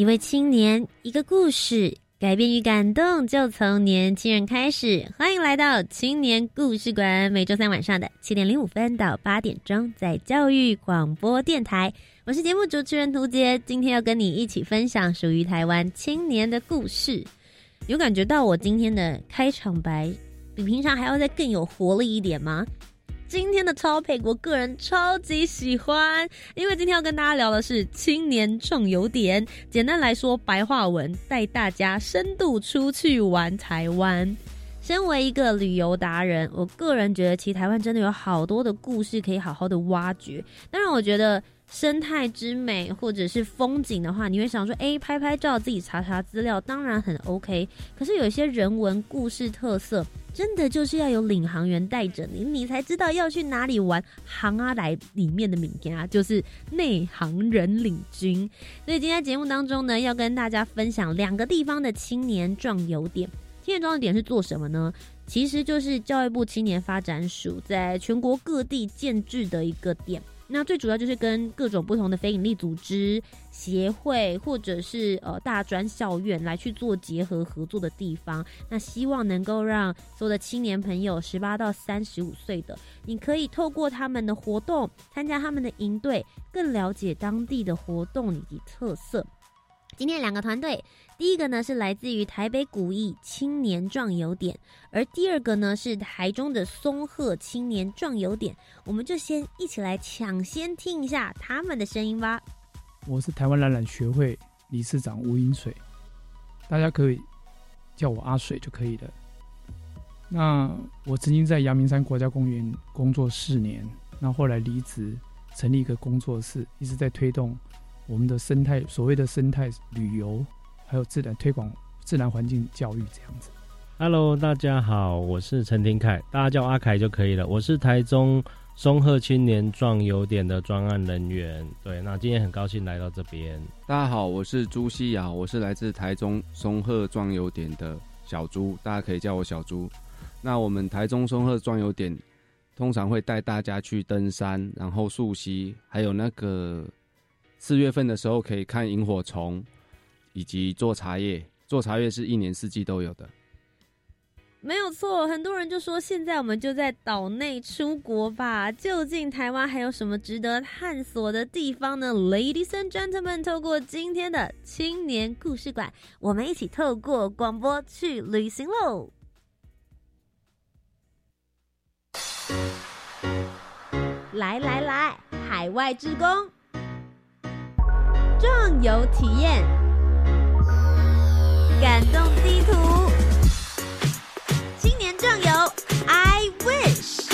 一位青年，一个故事，改变与感动就从年轻人开始。欢迎来到青年故事馆，每周三晚上的七点零五分到八点钟，在教育广播电台。我是节目主持人涂杰，今天要跟你一起分享属于台湾青年的故事。有感觉到我今天的开场白比平常还要再更有活力一点吗？今天的 topic 我个人超级喜欢，因为今天要跟大家聊的是青年重游点。简单来说，白话文带大家深度出去玩台湾。身为一个旅游达人，我个人觉得其实台湾真的有好多的故事可以好好的挖掘。当然，我觉得。生态之美，或者是风景的话，你会想说，哎，拍拍照，自己查查资料，当然很 OK。可是有一些人文故事特色，真的就是要有领航员带着你，你才知道要去哪里玩。航阿来里面的名家就是内行人领军。所以今天节目当中呢，要跟大家分享两个地方的青年壮游点。青年壮游点是做什么呢？其实就是教育部青年发展署在全国各地建制的一个点。那最主要就是跟各种不同的非营利组织、协会或者是呃大专校院来去做结合合作的地方。那希望能够让所有的青年朋友，十八到三十五岁的，你可以透过他们的活动，参加他们的营队，更了解当地的活动以及特色。今天两个团队，第一个呢是来自于台北古艺青年壮游点，而第二个呢是台中的松鹤青年壮游点。我们就先一起来抢先听一下他们的声音吧。我是台湾蓝染学会理事长吴英水，大家可以叫我阿水就可以了。那我曾经在阳明山国家公园工作四年，那后来离职，成立一个工作室，一直在推动。我们的生态，所谓的生态旅游，还有自然推广、自然环境教育这样子。Hello，大家好，我是陈廷凯，大家叫阿凯就可以了。我是台中松鹤青年壮游点的专案人员。对，那今天很高兴来到这边。大家好，我是朱西瑶，我是来自台中松鹤壮游点的小朱，大家可以叫我小朱。那我们台中松鹤壮游点通常会带大家去登山，然后溯溪，还有那个。四月份的时候可以看萤火虫，以及做茶叶。做茶叶是一年四季都有的，没有错。很多人就说，现在我们就在岛内出国吧。究竟台湾还有什么值得探索的地方呢？Ladies and gentlemen，透过今天的青年故事馆，我们一起透过广播去旅行喽！来来来，海外职工。壮游体验，感动地图，青年壮游，I wish。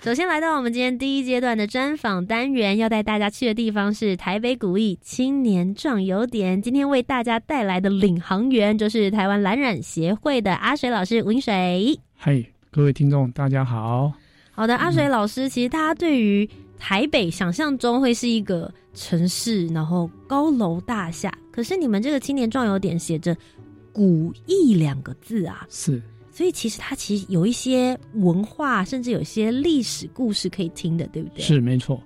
首先来到我们今天第一阶段的专访单元，要带大家去的地方是台北古艺青年壮游点。今天为大家带来的领航员就是台湾蓝染协会的阿水老师，文水。嗨。各位听众，大家好。好的，阿水老师，其实大家对于台北想象中会是一个城市，然后高楼大厦。可是你们这个青年壮游点写着“古意”两个字啊，是。所以其实它其实有一些文化，甚至有些历史故事可以听的，对不对？是没错。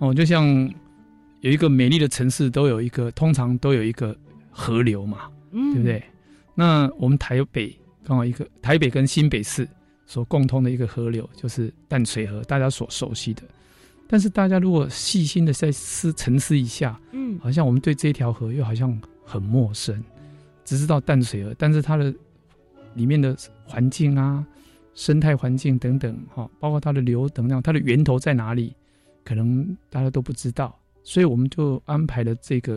哦，就像有一个美丽的城市，都有一个通常都有一个河流嘛，嗯，对不对？那我们台北刚好一个台北跟新北市。所共通的一个河流就是淡水河，大家所熟悉的。但是大家如果细心的再思沉思一下，嗯，好像我们对这条河又好像很陌生，只知道淡水河，但是它的里面的环境啊、生态环境等等，哈，包括它的流等量，它的源头在哪里，可能大家都不知道。所以我们就安排了这个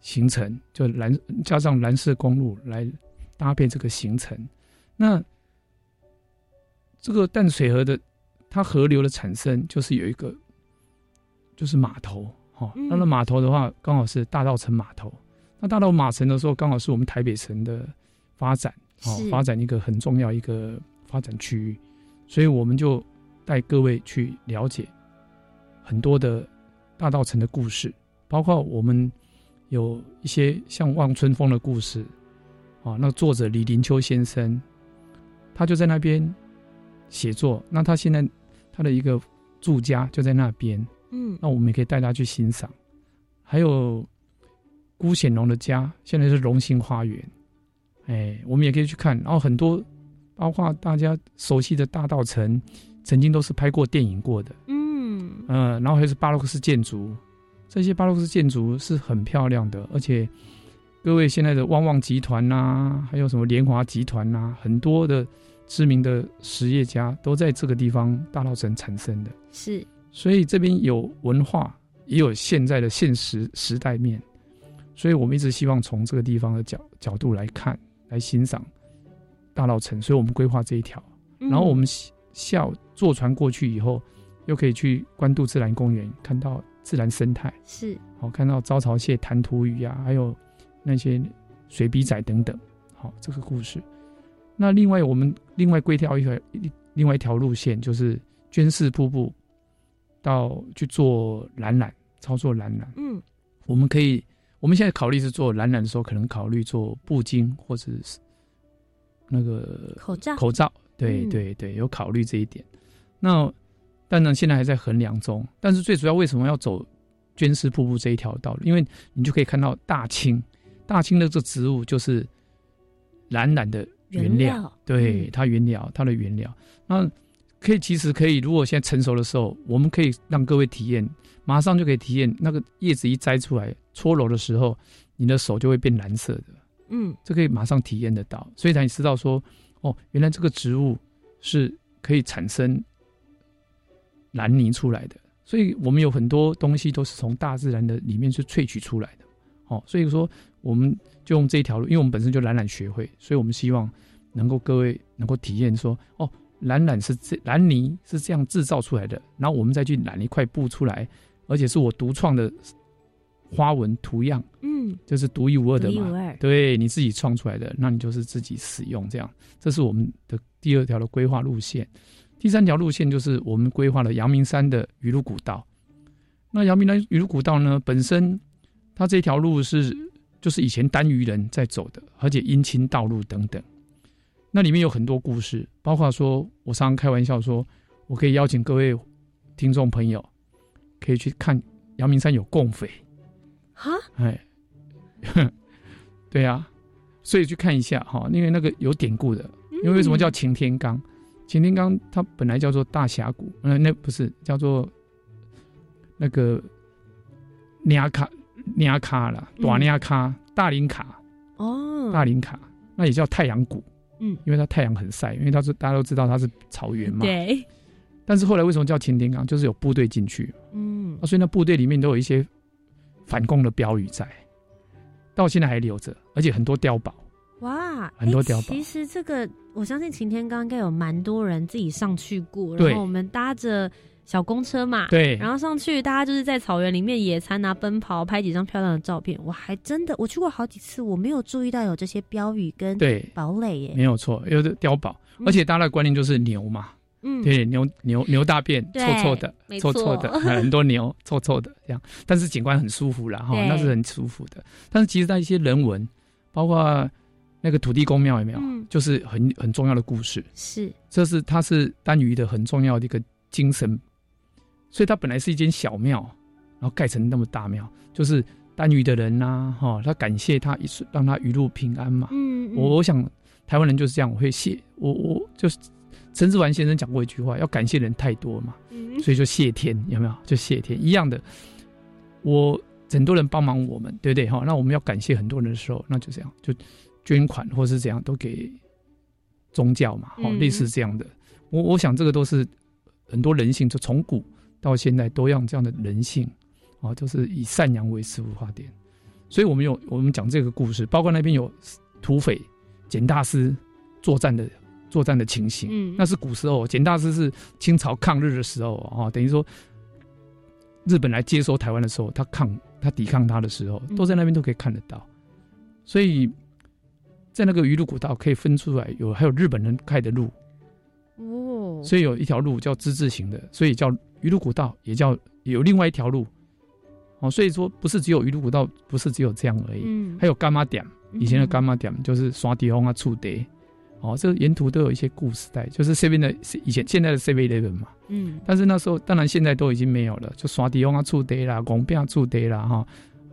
行程，就蓝加上蓝色公路来搭配这个行程。那这个淡水河的它河流的产生，就是有一个就是码头，哈，那那码头的话，刚好是大道城码头。那大道码城的时候，刚好是我们台北城的发展，哦，发展一个很重要一个发展区域，所以我们就带各位去了解很多的大道城的故事，包括我们有一些像望春风的故事，啊，那作者李林秋先生，他就在那边写作，那他现在他的一个住家就在那边，嗯，那我们也可以带他去欣赏，还有。辜显荣的家现在是荣兴花园，哎，我们也可以去看。然后很多，包括大家熟悉的大道城，曾经都是拍过电影过的。嗯嗯，然后还是巴洛克式建筑，这些巴洛克式建筑是很漂亮的。而且各位现在的旺旺集团呐，还有什么联华集团呐，很多的知名的实业家都在这个地方大稻城产生的。是，所以这边有文化，也有现在的现实时代面。所以我们一直希望从这个地方的角角度来看，来欣赏大稻城。所以我们规划这一条，然后我们下午坐船过去以后，又可以去关渡自然公园，看到自然生态，是好看到招潮蟹、弹涂鱼啊，还有那些水笔仔等等。好，这个故事。那另外我们另外规条一条另外一条路线，就是捐氏瀑布到去做蓝染，操作蓝染。嗯，我们可以。我们现在考虑是做蓝染的时候，可能考虑做布巾或者是那个口罩。口罩，对对对，有考虑这一点。那但呢现在还在衡量中，但是最主要为什么要走绢丝瀑布这一条道路？因为你就可以看到大青，大青的这植物就是蓝染的原料，对它原料，它的原料。那可以，其实可以，如果现在成熟的时候，我们可以让各位体验。马上就可以体验那个叶子一摘出来搓揉的时候，你的手就会变蓝色的。嗯，这可以马上体验得到，所以才你知道说，哦，原来这个植物是可以产生蓝泥出来的。所以我们有很多东西都是从大自然的里面去萃取出来的。哦，所以说我们就用这一条路，因为我们本身就懒懒学会，所以我们希望能够各位能够体验说，哦，懒懒是这蓝泥是这样制造出来的，然后我们再去染一块布出来。而且是我独创的花纹图样，嗯，就是独一无二的嘛，对，你自己创出来的，那你就是自己使用这样。这是我们的第二条的规划路线，第三条路线就是我们规划了阳明山的鱼路古道。那阳明山鱼路古道呢，本身它这条路是就是以前单于人在走的，而且姻亲道路等等。那里面有很多故事，包括说我常常开玩笑说，我可以邀请各位听众朋友。可以去看阳明山有共匪，哈，哎，对呀，所以去看一下哈，因为那个有典故的，因为为什么叫擎天岗？擎天岗它本来叫做大峡谷，呃，那不是叫做那个尼卡尼卡了，短尼卡大林卡哦，大林卡那也叫太阳谷，嗯，因为它太阳很晒，因为它是大家都知道它是草原嘛，对。但是后来为什么叫擎天岗？就是有部队进去，嗯，所以那部队里面都有一些反共的标语在，到现在还留着，而且很多碉堡。哇，很多碉堡。其实这个我相信擎天岗应该有蛮多人自己上去过，然后我们搭着小公车嘛，对，然后上去，大家就是在草原里面野餐啊，奔跑，拍几张漂亮的照片。我还真的我去过好几次，我没有注意到有这些标语跟对。堡垒耶，没有错，有的碉堡，而且大家的观念就是牛嘛。嗯，对，牛牛牛大便臭臭的，臭臭的，很多牛臭臭的这样，但是景观很舒服了哈，那是很舒服的。但是其实在一些人文，包括那个土地公庙有没有，就是很很重要的故事。是，这是它是单于的很重要的一个精神，所以它本来是一间小庙，然后盖成那么大庙，就是单于的人呐，哈，他感谢他一次让他一路平安嘛。嗯，我我想台湾人就是这样，我会谢我我就是。陈志完先生讲过一句话：“要感谢人太多嘛，所以就谢天，有没有？就谢天一样的。我很多人帮忙我们，对不对？哈，那我们要感谢很多人的时候，那就这样，就捐款或是怎样，都给宗教嘛，哦，类似这样的。我我想这个都是很多人性，就从古到现在都样这样的人性，啊，都是以善良为师傅化点。所以我们有我们讲这个故事，包括那边有土匪简大师作战的作战的情形，嗯。那是古时候，简大师是清朝抗日的时候啊，等于说日本来接收台湾的时候，他抗他抵抗他的时候，嗯。都在那边都可以看得到，所以在那个鱼路古道可以分出来有还有日本人开的路，哦，所以有一条路叫之字形的，所以叫鱼路古道，也叫有另外一条路，哦，所以说不是只有鱼路古道，不是只有这样而已，嗯。还有干妈点，以前的干妈点就是刷地红啊、触地，哦，这沿途都有一些故事在，就是 seven 的以前现在的 seven eleven 嘛，嗯。但是那时候当然现在都已经没有了，就刷地红啊、触地啦、拱边触地啦、哈、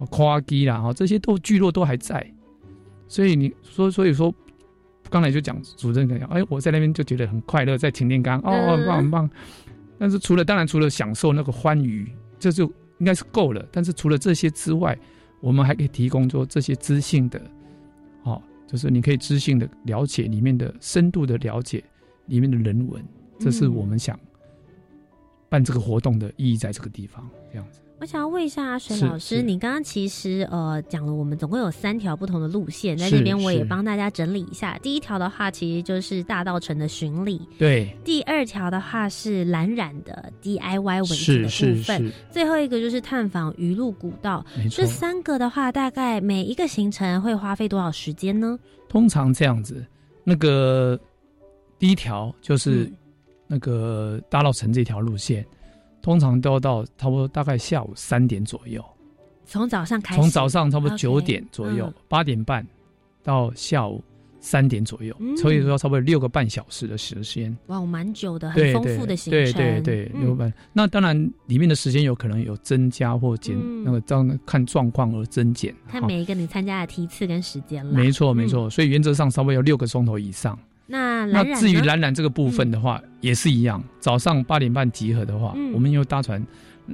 夸基啦、哈，这些都聚落都还在，所以你说，所以说。刚才就讲主任讲，哎，我在那边就觉得很快乐，在擎天岗，哦，嗯很棒很棒。但是除了当然除了享受那个欢愉，这就应该是够了。但是除了这些之外，我们还可以提供说这些知性的，哦，就是你可以知性的了解里面的深度的了解里面的人文，这是我们想办这个活动的意义，在这个地方这样子。我想要问一下水老师，你刚刚其实呃讲了，我们总共有三条不同的路线，在这边我也帮大家整理一下。第一条的话，其实就是大道城的巡礼；对，第二条的话是蓝染的 DIY 文字的部分；是，最后一个就是探访鱼路古道。这。三个的话，大概每一个行程会花费多少时间呢？通常这样子，那个第一条就是嗯那个大道城这条路线，通常都要到差不多大概下午三点左右，从早上开始，从早上差不多九点左右嗯，八、点半到下午三点左右，嗯所以说差不多六个半小时的时间。哇，蛮久的，很丰富的行对程。对对，对六个半。那当然里面的时间有可能有增加或减，嗯那个这样看状况而增减。哈看每一个你参加的梯次跟时间了。没错没嗯错，所以原则上稍微要六个钟头以上。那那至于呢蓝染这个部分的话，也是一样，早上八点半集合的话，嗯。我们又搭船，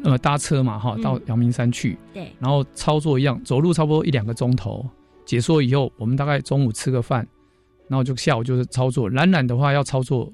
呃，搭车嘛哈，嗯。到阳明山去，对，然后操作一样，走路差不多一两个钟头，解说以后，我们大概中午吃个饭，然后就下午就是操作。蓝染的话要操作，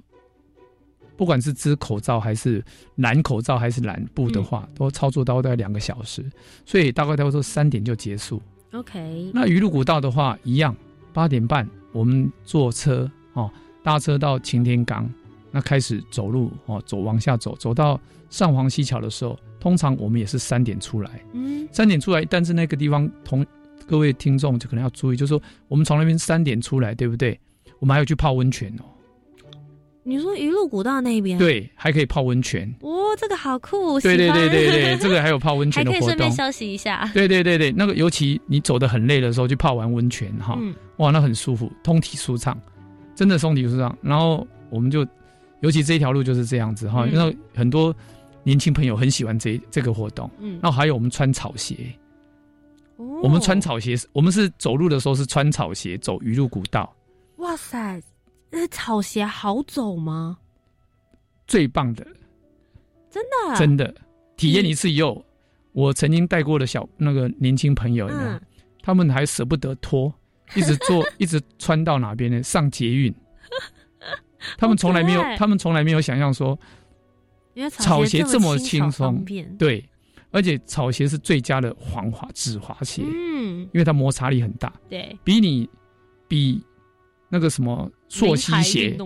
不管是织口罩还是蓝口罩还是蓝布的话，嗯都操作到大概两个小时，所以大概差不多三点就结束。OK，那鱼路古道的话，一样，八点半我们坐车哦，搭车到擎天岗，那开始走路哦，走往下走，走到上黄溪桥的时候，通常我们也是三点出来，嗯，三点出来，但是那个地方同各位听众就可能要注意，就是说我们从那边三点出来，对不对？我们还要去泡温泉哦，你说一路古道那边，，对，还可以泡温泉，哦，这个好酷，对对对对对，这个还有泡温还可以泉的活动。顺便休息一下。对对对对，那个尤其你走的很累的时候，去泡完温泉哈，嗯，哇，那很舒服，通体舒畅，真的通体舒畅。然后我们就，尤其这一条路就是这样子哈，嗯。因为很多年轻朋友很喜欢这这个活动。嗯，然后还有我们穿草鞋，哦。我们穿，草鞋，我们是走路的时候是穿草鞋走鱼路古道，哇塞，那草鞋好走吗？最棒的，真的，真的。体验一次以后，我曾经带过的小那个年轻朋友，有没有嗯，他们还舍不得脱，一直坐，一直穿到哪边呢？上捷运。他们从来没有他们从来没有想象说，因为草鞋鞋这么轻松便，对，而且草鞋是最佳的防滑止滑鞋，嗯，因为它摩擦力很大，对，比你比那个什么溯溪鞋，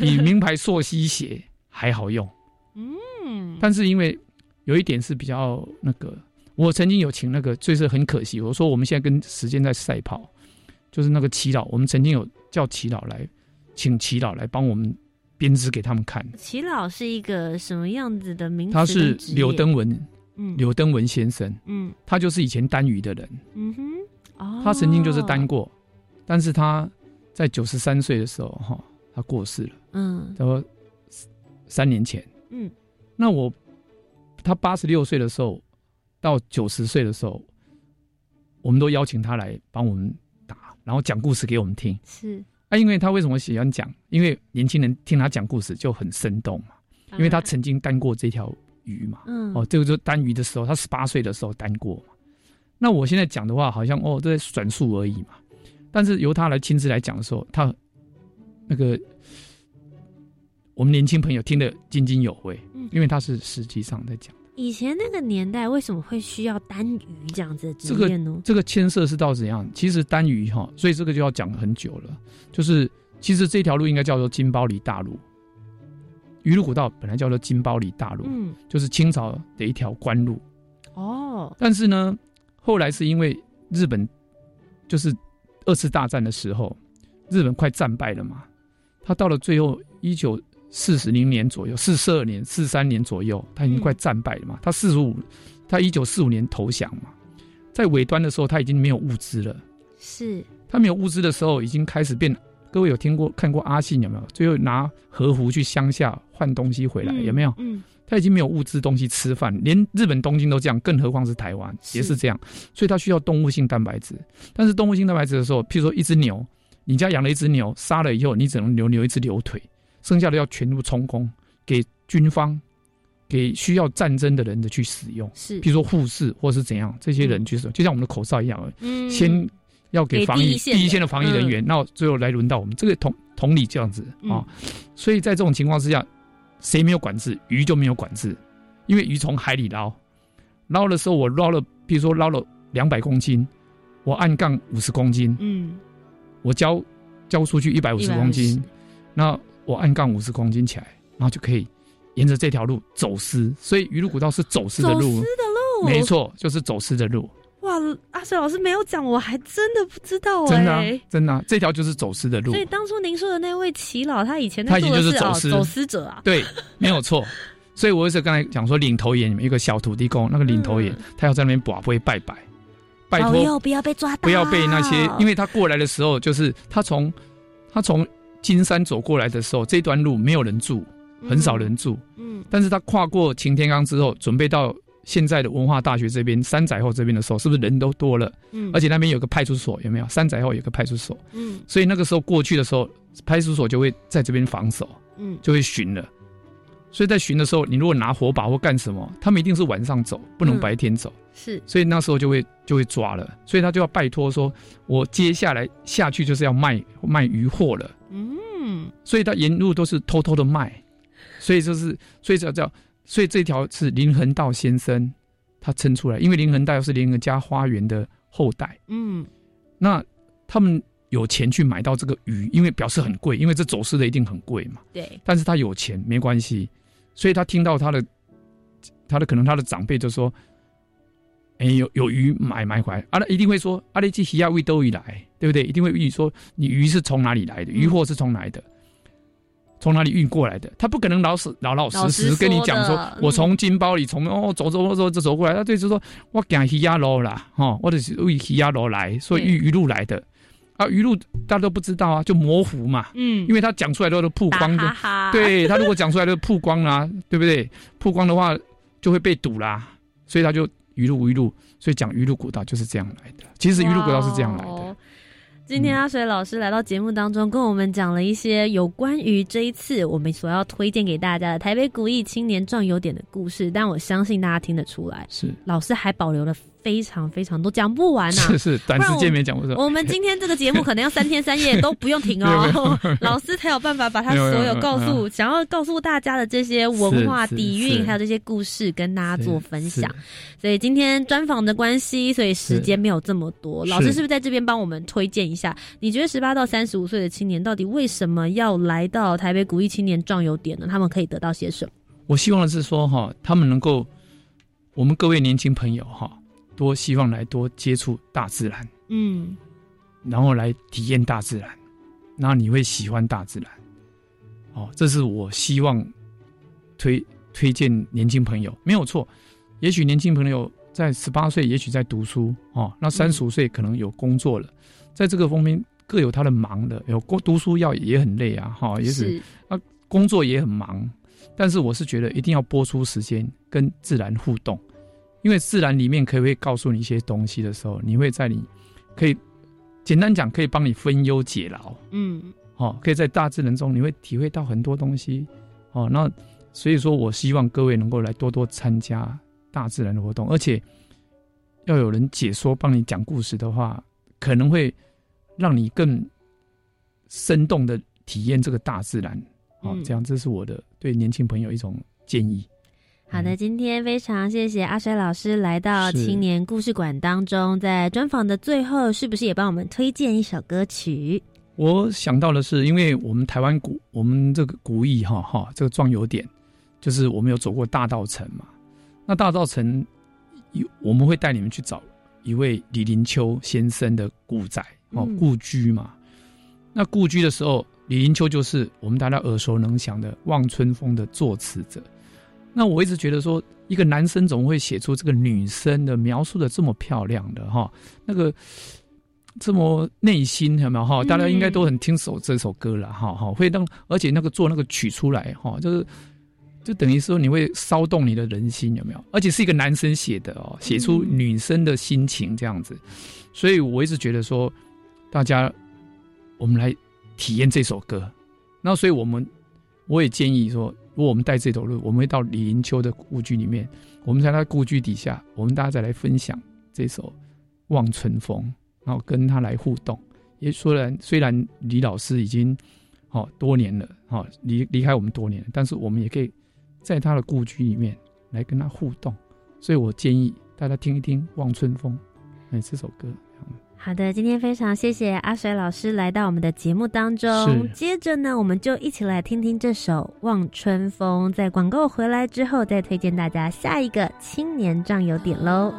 比 名牌溯溪鞋还好用。嗯，但是因为有一点是比较那个，我曾经有请那个，就是很可惜，我说我们现在跟时间在赛跑，就是那个祈祷，我们曾经有叫祈祷来，请祈祷来帮我们编织给他们看。齐老是一个什么样子的名词？他是柳，登文，嗯，柳登文先生，嗯他就是以前单鱼的人，嗯哼，哦，他曾经就是单，过，但是他在九十三岁的时候，哈，他过世了，嗯他说三年前。嗯，那我他八十六岁的时候到九十岁的时候，我们都邀请他来帮我们打，然后讲故事给我们听。是，啊，因为他为什么喜欢讲？因为年轻人听他讲故事就很生动嘛，因为他曾经担过这条鱼嘛。嗯哦，这个就单鱼的时候，他十八岁的时候担过嘛。那我现在讲的话，好像哦，这在转述而已嘛。但是由他来亲自来讲的时候，他那个我们年轻朋友听得津津有味，嗯因为他是实际上在讲的。以前那个年代为什么会需要单鱼这样子的职业呢？这个牵涉是到怎样？其实单鱼哈，所以这个就要讲很久了。就是其实这条路应该叫做金包里大路，鱼路古道本来叫做金包里大路，嗯，就是清朝的一条官路。哦，但是呢，后来是因为日本就是二次大战的时候，日本快战败了嘛，他到了最后一九。四十零年左右，四十二年、四三年左右，他已经快战败了嘛。他四十五，他一九四五年投降嘛，在尾端的时候，他已经没有物资了。是，他没有物资的时候，已经开始变。各位有听过、看过阿信有没有？最后拿和服去乡下换东西回来，有没有？嗯，他已经没有物资东西吃饭，连日本东京都这样，更何况是台湾也是这样。所以他需要动物性蛋白质。但是动物性蛋白质的时候，譬如说一只牛，你家养了一只牛，杀了以后，你只能留留一只牛腿。剩下的要全部充公给军方，给需要战争的人的去使用。是，比如说护士或是怎样，这些人就是就像我们的口罩一样，嗯，先要给防疫第一线的防疫人员，那最后来轮到我们这个同同理这样子啊。所以在这种情况之下，谁没有管制，鱼就没有管制，因为鱼从海里捞，捞的时候我捞了，比如说捞了两百公斤，我按杠五十公斤，嗯，我交交出去一百五十公斤，那。我按杠五十公斤起来，然后就可以沿着这条路走私。所以鱼路古道是走私的路，走私的路，没错，就是走私的路。哇，阿水老师没有讲，我还真的不知道哎，真的，真的，这条就是走私的路。所以当初您说的那位齐老，他以前他以前就是走私走私者啊，对，没有错。所以我是刚才讲说，领头眼一个小土地公，那个领头眼，他要在那边把会拜拜，拜托不要被抓到，不要被那些，因为他过来的时候，就是他从他从。金山走过来的时候，这段路没有人住，很少人住。嗯，但是他跨过擎天岗之后，准备到现在的文化大学这边三仔后这边的时候，是不是人都多了？嗯，而且那边有个派出所，有没有？三仔后有个派出所。嗯，所以那个时候过去的时候，派出所就会在这边防守，嗯，就会巡了。所以在巡的时候，你如果拿火把或干什么，他们一定是晚上走，不能白天走。是，所以那时候就会就会抓了，所以他就要拜托说，我接下来下去就是要卖卖鱼货了。嗯，所以他沿路都是偷偷的卖，所以就是，所以叫叫，所以这条是林恒道先生他称出来，因为林恒道是林恒家花园的后代，嗯，那他们有钱去买到这个鱼，因为表示很贵，因为这走私的一定很贵嘛，对，但是他有钱没关系，所以他听到他的他的可能他的长辈就说。哎，有有鱼买买回来，阿拉一定会说，阿拉去西亚为都鱼来，对不对？一定会问你说，你鱼是从哪里来的？鱼货是从哪来的？从哪里运过来的？他不可能老死老老实实跟你讲说，我从金包里从哦走走走走走过来。他对就说，我赶西亚路啦，哈，或者是为西亚路来，所以鱼鱼路来的啊，鱼路大家都不知道啊，就模糊嘛，嗯，因为他讲出来都是曝光的，对他如果讲出来都曝光啦，对不对？曝光的话就会被堵啦，所以他就。鱼路鱼路，所以讲鱼路古道就是这样来的。其实鱼路古道是这样来的。今天阿水老师来到节目当中，跟我们讲了一些有关于这一次我们所要推荐给大家的台北古艺青年壮游点的故事。但我相信大家听得出来，是老师还保留了。非常非常多，讲不完呐！是是，短时间没讲不完。我们今天这个节目可能要三天三夜都不用停哦，老师才有办法把他所有告诉想要告诉大家的这些文化底蕴，还有这些故事跟大家做分享。所以今天专访的关系，所以时间没有这么多。老师是不是在这边帮我们推荐一下？你觉得十八到三十五岁的青年到底为什么要来到台北古艺青年壮游点呢？他们可以得到些什么？我希望的是说哈，他们能够，我们各位年轻朋友哈。多希望来多接触大自然，嗯，然后来体验大自然，然后你会喜欢大自然，哦，这是我希望推推荐年轻朋友。没有错。也许年轻朋友在十八岁，也许在读书哦，那三十五岁可能有工作了，在这个方面各有他的忙的，有工读书要也很累啊，哈，也许那，工作也很忙，但是我是觉得一定要播出时间跟自然互动。因为自然里面可以会告诉你一些东西的时候，你会在你可以简单讲，可以帮你分忧解劳。嗯，哦，可以在大自然中你会体会到很多东西。哦，那所以说我希望各位能够来多多参加大自然的活动，而且要有人解说帮你讲故事的话，可能会让你更生动的体验这个大自然。哦，这样这是我的对年轻朋友一种建议。好的，今天非常谢谢阿衰老师来到青年故事馆当中，在专访的最后，是不是也帮我们推荐一首歌曲？我想到的是，因为我们台湾古，我们这个古意哈哈，这个壮游点，就是我们有走过大道城嘛。那大道城有我们会带你们去找一位李林秋先生的故宅哦嗯，故居嘛。那故居的时候，李林秋就是我们大家耳熟能详的《望春风》的作词者。那我一直觉得说，一个男生怎么会写出这个女生的描述的这么漂亮的哈？那个这么内心有没有哈？大家应该都很听首这首歌了哈哈，会让而且那个做那个曲出来哈，就是就等于说你会骚动你的人心有没有？而且是一个男生写的哦，写出女生的心情这样子，所以我一直觉得说，大家我们来体验这首歌，那所以我们我也建议说，如果我们带这头路，我们会到李银秋的故居里面，我们在他故居底下，我们大家再来分享这首《望春风》。然后跟他来互动。也虽然虽然李老师已经好、多年了，好、离离开我们多年了，但是我们也可以在他的故居里面来跟他互动。所以我建议大家听一听《望春风》哎这首歌。好的，今天非常谢谢阿水老师来到我们的节目当中。接着呢，我们就一起来听听这首《望春风》。在广告回来之后，再推荐大家下一个青年壮游点喽。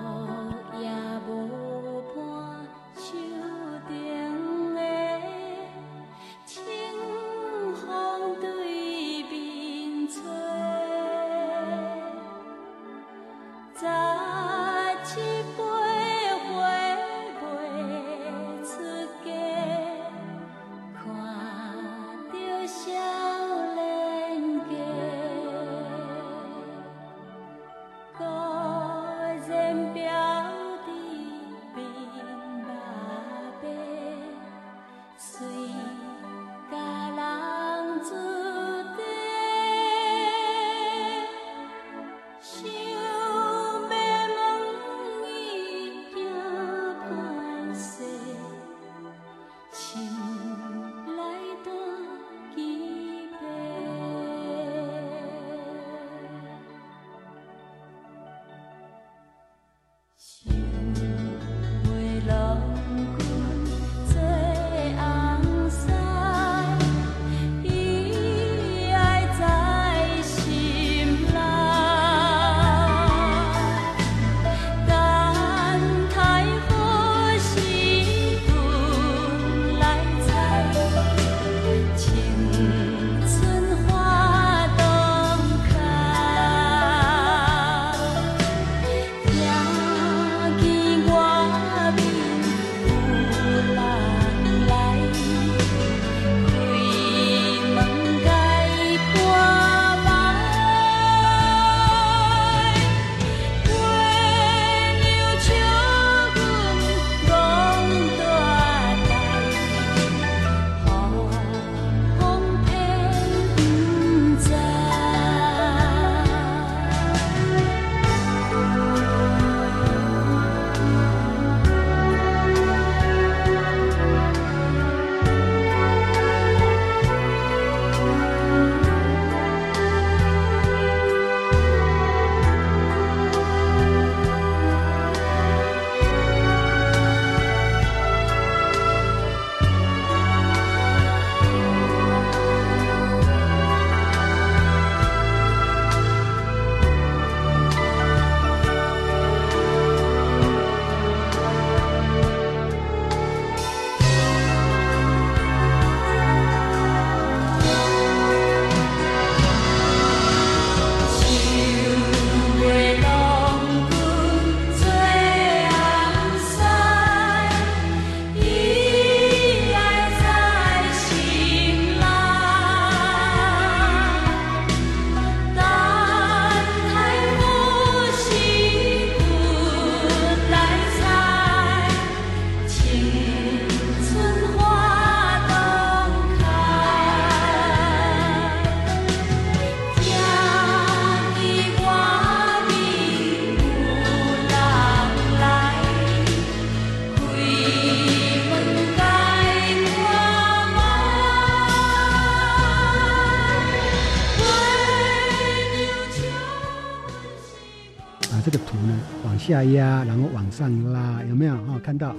压，然后往上拉，有没有？哦，看到哦。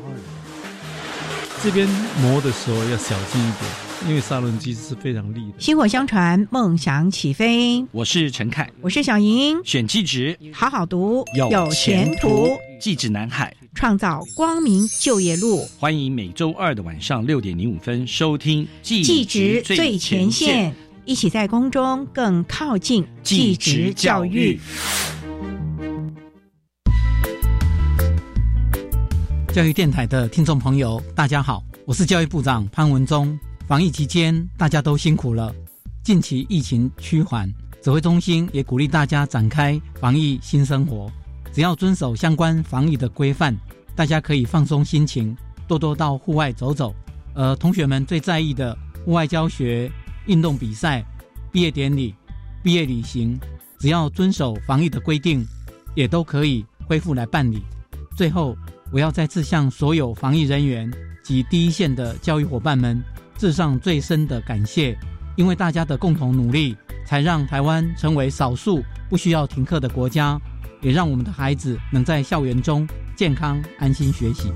这边磨的时候要小心一点，因为砂轮机是非常利的。薪火相传，梦想起飞。我是陈凯，我是小莹。选技职，好好读，有前途。技职南海，创造光明就业路。欢迎每周二的晚上六点零五分收听技职最前线，一起在空中更靠近技职教育。教育电台的听众朋友，大家好，我是教育部长潘文忠。防疫期间，大家都辛苦了。近期疫情趋缓，指挥中心也鼓励大家展开防疫新生活。只要遵守相关防疫的规范，大家可以放松心情，多多到户外走走。呃，同学们最在意的户外教学、运动比赛、毕业典礼、毕业旅行，只要遵守防疫的规定，也都可以恢复来办理。最后。我要再次向所有防疫人员及第一线的教育伙伴们致上最深的感谢，因为大家的共同努力，才让台湾成为少数不需要停课的国家，也让我们的孩子能在校园中健康安心学习。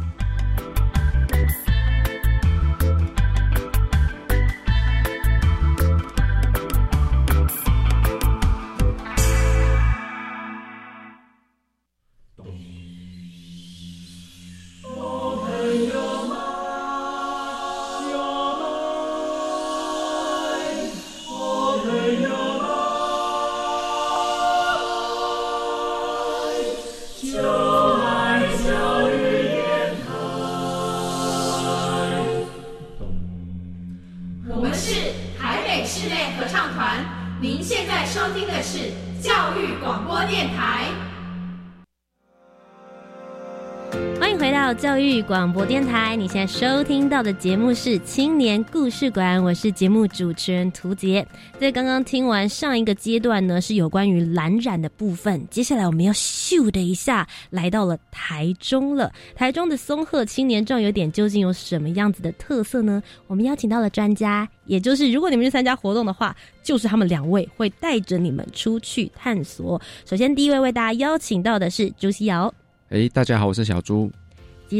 广播电台，你现在收听到的节目是青年故事馆，我是节目主持人涂杰。在刚刚听完上一个阶段呢，是有关于蓝染的部分。接下来我们要咻的一下来到了台中了。台中的松鹤青年壮游点究竟有什么样子的特色呢？我们邀请到了专家，也就是如果你们去参加活动的话，就是他们两位会带着你们出去探索。首先，第一位为大家邀请到的是朱希瑶。哎，大家好，我是小朱。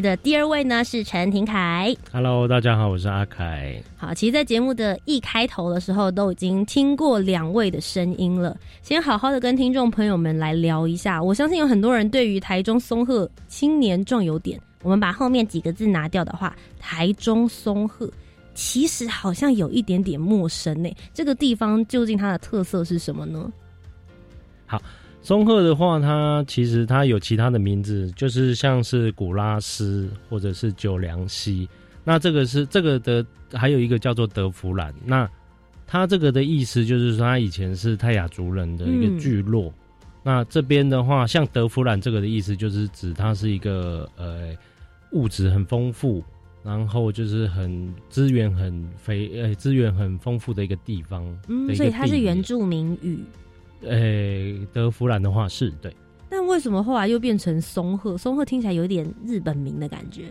的第二位呢是陈廷凯，Hello，大家好，我是阿凯。好，其实，在节目的一开头的时候，都已经听过两位的声音了。先好好的跟听众朋友们来聊一下。我相信有很多人对于台中松鹤青年壮游点，我们把后面几个字拿掉的话，台中松鹤其实好像有一点点陌生呢。这个地方究竟它的特色是什么呢？好。松鹤的话，它其实它有其他的名字，就是像是古拉斯或者是九良溪。那这个是这个的，还有一个叫做德弗兰。那它这个的意思就是说，它以前是泰雅族人的一个聚落。那这边的话，像德弗兰这个的意思，就是指它是一个呃物质很丰富，然后就是很资源很肥呃资源很丰富的一个地方。嗯，所以它是原住民语。诶，德弗兰的话是对，但为什么后来又变成松鹤？松鹤听起来有点日本名的感觉。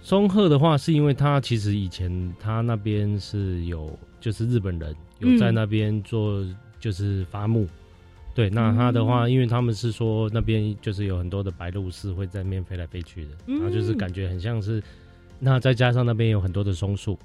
松鹤的话，是因为他其实以前他那边是有，就是日本人有在那边做，就是伐木。对，那他的话，因为他们是说那边就是有很多的白鹭是会在那边飞来飞去的，然后就是感觉很像是，那再加上那边有很多的松树，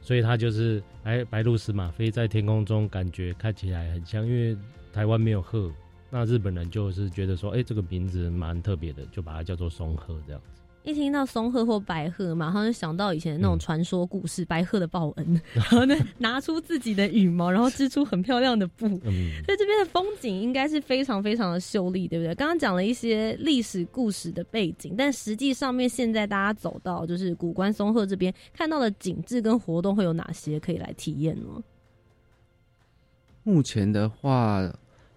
所以它就是白白鹭鸶嘛，飞在天空中，感觉看起来很像，因为。台湾没有鹤，那日本人就是觉得说，哎，这个名字蛮特别的，就把它叫做松鹤这样子。一听到松鹤或白鹤，马上就想到以前那种传说故事，白鹤的报恩，然后呢拿出自己的羽毛，然后织出很漂亮的布。所 以这边的风景应该是非常非常的秀丽，对不对？刚刚讲了一些历史故事的背景，但实际上面现在大家走到就是古关松鹤这边看到的景致跟活动会有哪些可以来体验呢？目前的话。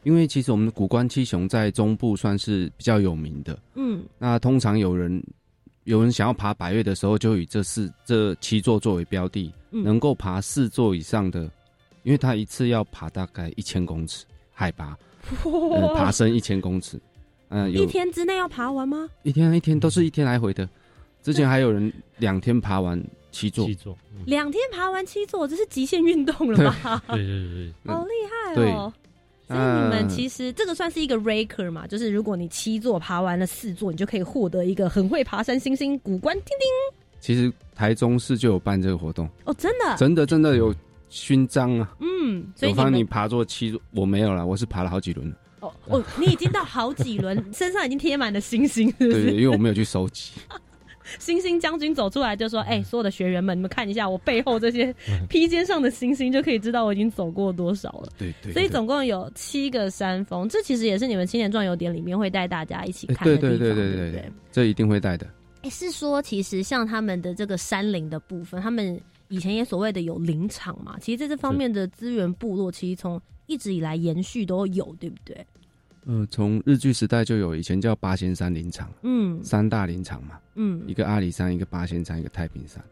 因为其实我们古关七雄在中部算是比较有名的，嗯，那通常有人有人想要爬百越的时候，就以这四这七座作为标的，能够爬四座以上的，因为他一次要爬大概一千公尺海拔，爬升一千公尺，嗯，一天之内要爬完吗？一天一天都是一天来回的，之前还有人两天爬完七座，七座，两天爬完七座，这是极限运动了吧？对对对对，好厉害哦。所以你们嗯其实这个算是一个 ranker 嘛，就是如果你七座爬完了四座，你就可以获得一个很会爬山星星古关。叮叮其实台中市就有办这个活动，哦，真的，真的真的有勋章啊！嗯，所以有帮你爬座七座，我没有了，我是爬了好几轮了。哦哦，你已经到好几轮，身上已经贴满了星星，是不对对，因为我没有去收集。星星将军走出来就说：“哎、所有的学员们，你们看一下我背后这些披肩上的星星，就可以知道我已经走过多少了。”对对，所以总共有七个山峰，这其实也是你们青年壮游点里面会带大家一起哎看的地方，对对对对对对对，这一定会带的。哎、是说其实像他们的这个山林的部分，他们以前也所谓的有林场嘛，其实在这方面的资源部落，其实从一直以来延续都有，对不对？呃，从日据时代就有，以前叫八仙山林场，嗯三大林场嘛，嗯一。个阿里山，一个八仙山，一个太平山。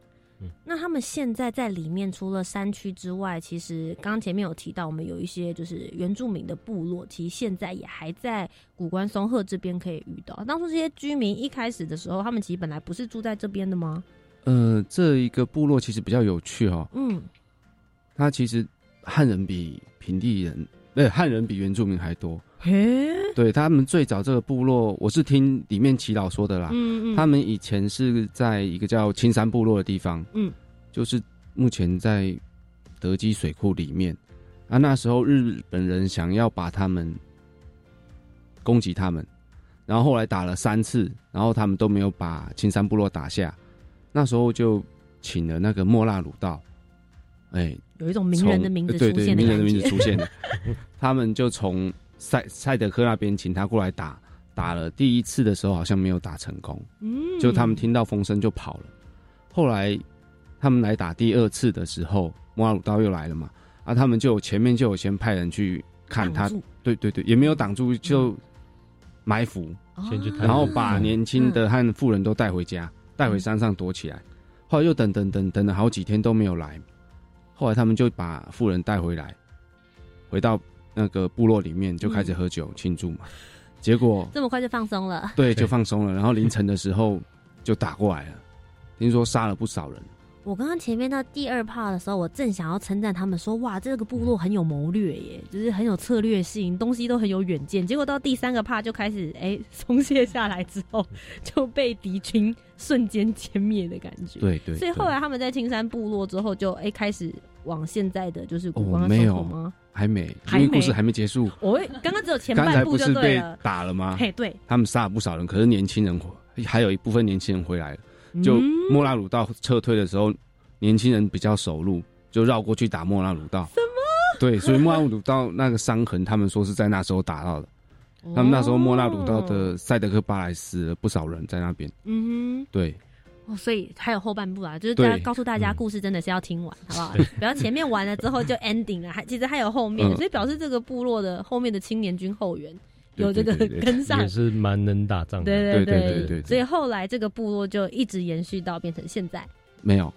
那他们现在在里面，除了山区之外，其实刚刚前面有提到，我们有一些就是原住民的部落，其实现在也还在古关松鹤这边可以遇到。当初这些居民一开始的时候，他们其实本来不是住在这边的吗？呃，这一个部落其实比较有趣哦，嗯，它其实汉人比平地人，对，汉人比原住民还多。嘿，对他们最早这个部落，我是听里面祈祷说的啦。嗯嗯，他们以前是在一个叫青山部落的地方，嗯，就是目前在德基水库里面。啊，那时候日本人想要把他们攻击他们，然后后来打了三次，然后他们都没有把青山部落打下。那时候就请了那个莫纳鲁道，哎，有一种名人的名字出现的名人的名字出现了。他们就从赛赛德克那边请他过来打，打了第一次的时候好像没有打成功，嗯，就他们听到风声就跑了。后来他们来打第二次的时候，莫拉鲁道又来了嘛，啊，他们就前面就有先派人去看他对对对，也没有挡住，就埋伏，先去。哦然后嗯把年轻的和富人都带回家，带回山上躲起来。后来又等等等等了好几天都没有来，后来他们就把富人带回来，回到那个部落里面就开始喝酒庆祝嘛。结果这么快就放松了。对对就放松了，然后凌晨的时候就打过来了，听说杀了不少人。我刚刚前面到第二 part 的时候，我正想要称赞他们说，哇，这个部落很有谋略耶，就是很有策略性，东西都很有远见。结果到第三个 part 就开始哎松懈下来之后，就被敌军瞬间歼灭的感觉。，对对，所以后来他们在青山部落之后就，哎开始往现在的就是古光哦没有吗？还没，还没因为故事还没结束。我会刚刚只有前刚才半部不就是对被了。打了吗？嘿，对，他们杀了不少人，可是年轻人还有一部分年轻人回来了。就嗯莫拉鲁道撤退的时候，年轻人比较守路，就绕过去打莫拉鲁道。什么？对，所以莫拉鲁道那个伤痕，他们说是在那时候打到的。他们那时候莫拉鲁道哦的塞德克巴莱死了不少人在那边。嗯哼对，哼，哦，所以还有后半部啊，就是大家告诉大家嗯故事真的是要听完，好不好？不要前面完了之后就 ending 了，还其实还有后面所以表示这个部落的后面的青年军后援有这个跟上也。是蛮能打仗的。对对对对所以后来这个部落就一直延续到变成现在。没有。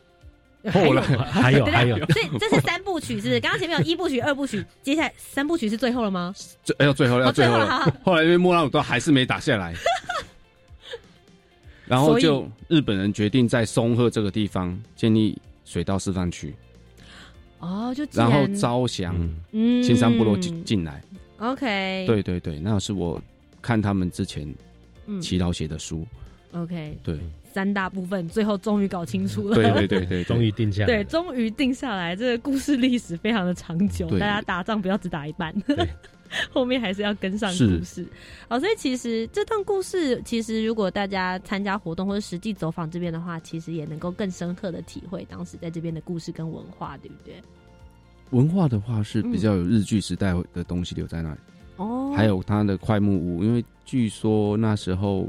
后来还有还有，所以这是三部曲，是不是？刚刚前面有一部曲、二部曲，接下来三部曲是最后了吗？最哎呦最后了要哦最后了好了。后来因为莫拉鲁都还是没打下来，然后就日本人决定在松鹤这个地方建立水稻示范区，哦，就既然后招降嗯，嗯青山部落进进来。OK，对对对，那是我看他们之前嗯祈祷写的书。，OK，对三大部分最后终于搞清楚了。对对对对，终于定下来对，了。终于定下来，这个故事历史非常的长久，大家打仗不要只打一半对，后面还是要跟上故事。好，所以其实这段故事，其实如果大家参加活动或者实际走访这边的话，其实也能够更深刻的体会当时在这边的故事跟文化，对不对？文化的话是比较有日剧时代的东西留在那里，哦，还有它的快木屋，因为据说那时候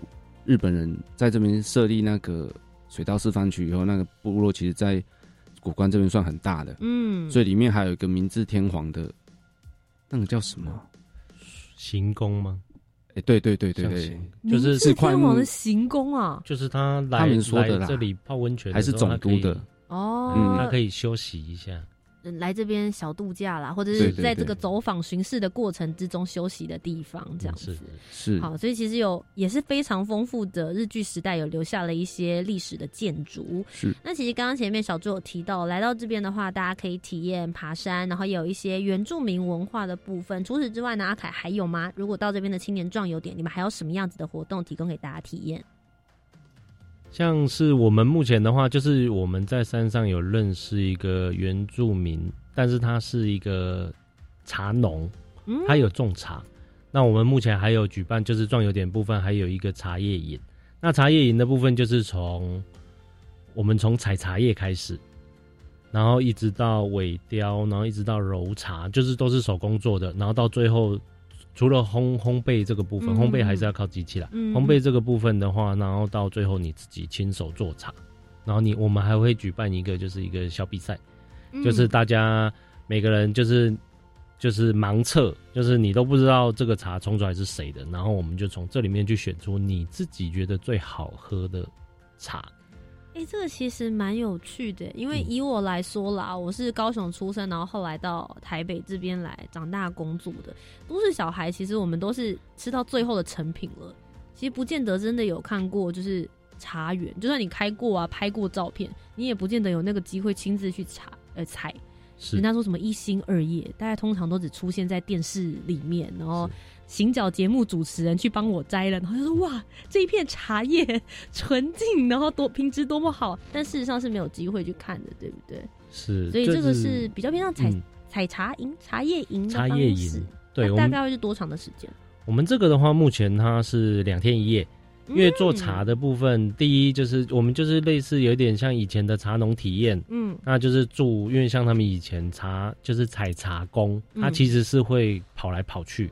日本人在这边设立那个水稻示范区以后，那个部落其实在古关这边算很大的，嗯，所以里面还有一个明治天皇的，那个叫什么？行宫吗？哎，对对对对对，就是明治快木天皇的行宫啊，就是他来他们说的啦。来这里泡温泉还是总督的，哦，嗯他可以休息一下。呃来这边小度假啦，或者是在这个走访巡视的过程之中休息的地方，这样子。是好，所以其实有也是非常丰富的日剧时代有留下了一些历史的建筑。是那其实刚刚前面小朱有提到，来到这边的话，大家可以体验爬山，然后也有一些原住民文化的部分。除此之外呢，阿凯还有吗？如果到这边的青年壮游点，你们还有什么样子的活动提供给大家体验？像是我们目前的话，就是我们在山上有认识一个原住民，但是他是一个茶农，嗯他有种茶。那我们目前还有举办，就是壮游点部分还有一个茶叶营。那茶叶营的部分就是从我们从采茶叶开始，然后一直到尾雕，然后一直到揉茶，就是都是手工做的。然后到最后，除了烘烘焙这个部分，嗯。烘焙还是要靠机器啦。嗯。烘焙这个部分的话，然后到最后你自己亲手做茶，然后你我们还会举办一个就是一个小比赛，嗯。就是大家每个人就是就是盲测，就是你都不知道这个茶冲出来是谁的，然后我们就从这里面去选出你自己觉得最好喝的茶。哎、这个其实蛮有趣的，因为以我来说啦，我是高雄出生，然后后来到台北这边来长大工作的都是小孩，其实我们都是吃到最后的成品了，其实不见得真的有看过就是茶园，就算你开过啊、拍过照片，你也不见得有那个机会亲自去查呃采。是。人家说什么一心二业，大家通常都只出现在电视里面，然后行脚节目主持人去帮我摘了，然后就说哇，这一片茶叶纯净，然后多品质多么好，但事实上是没有机会去看的，对不对？是，所以这个是比较偏向采嗯。采茶营、茶叶营的茶叶营，对大概会是多长的时间？我们这个的话，目前它是两天一夜，因为做茶的部分，第一就是我们就是类似有点像以前的茶农体验，嗯。那就是住，因为像他们以前茶就是采茶工，嗯。他其实是会跑来跑去，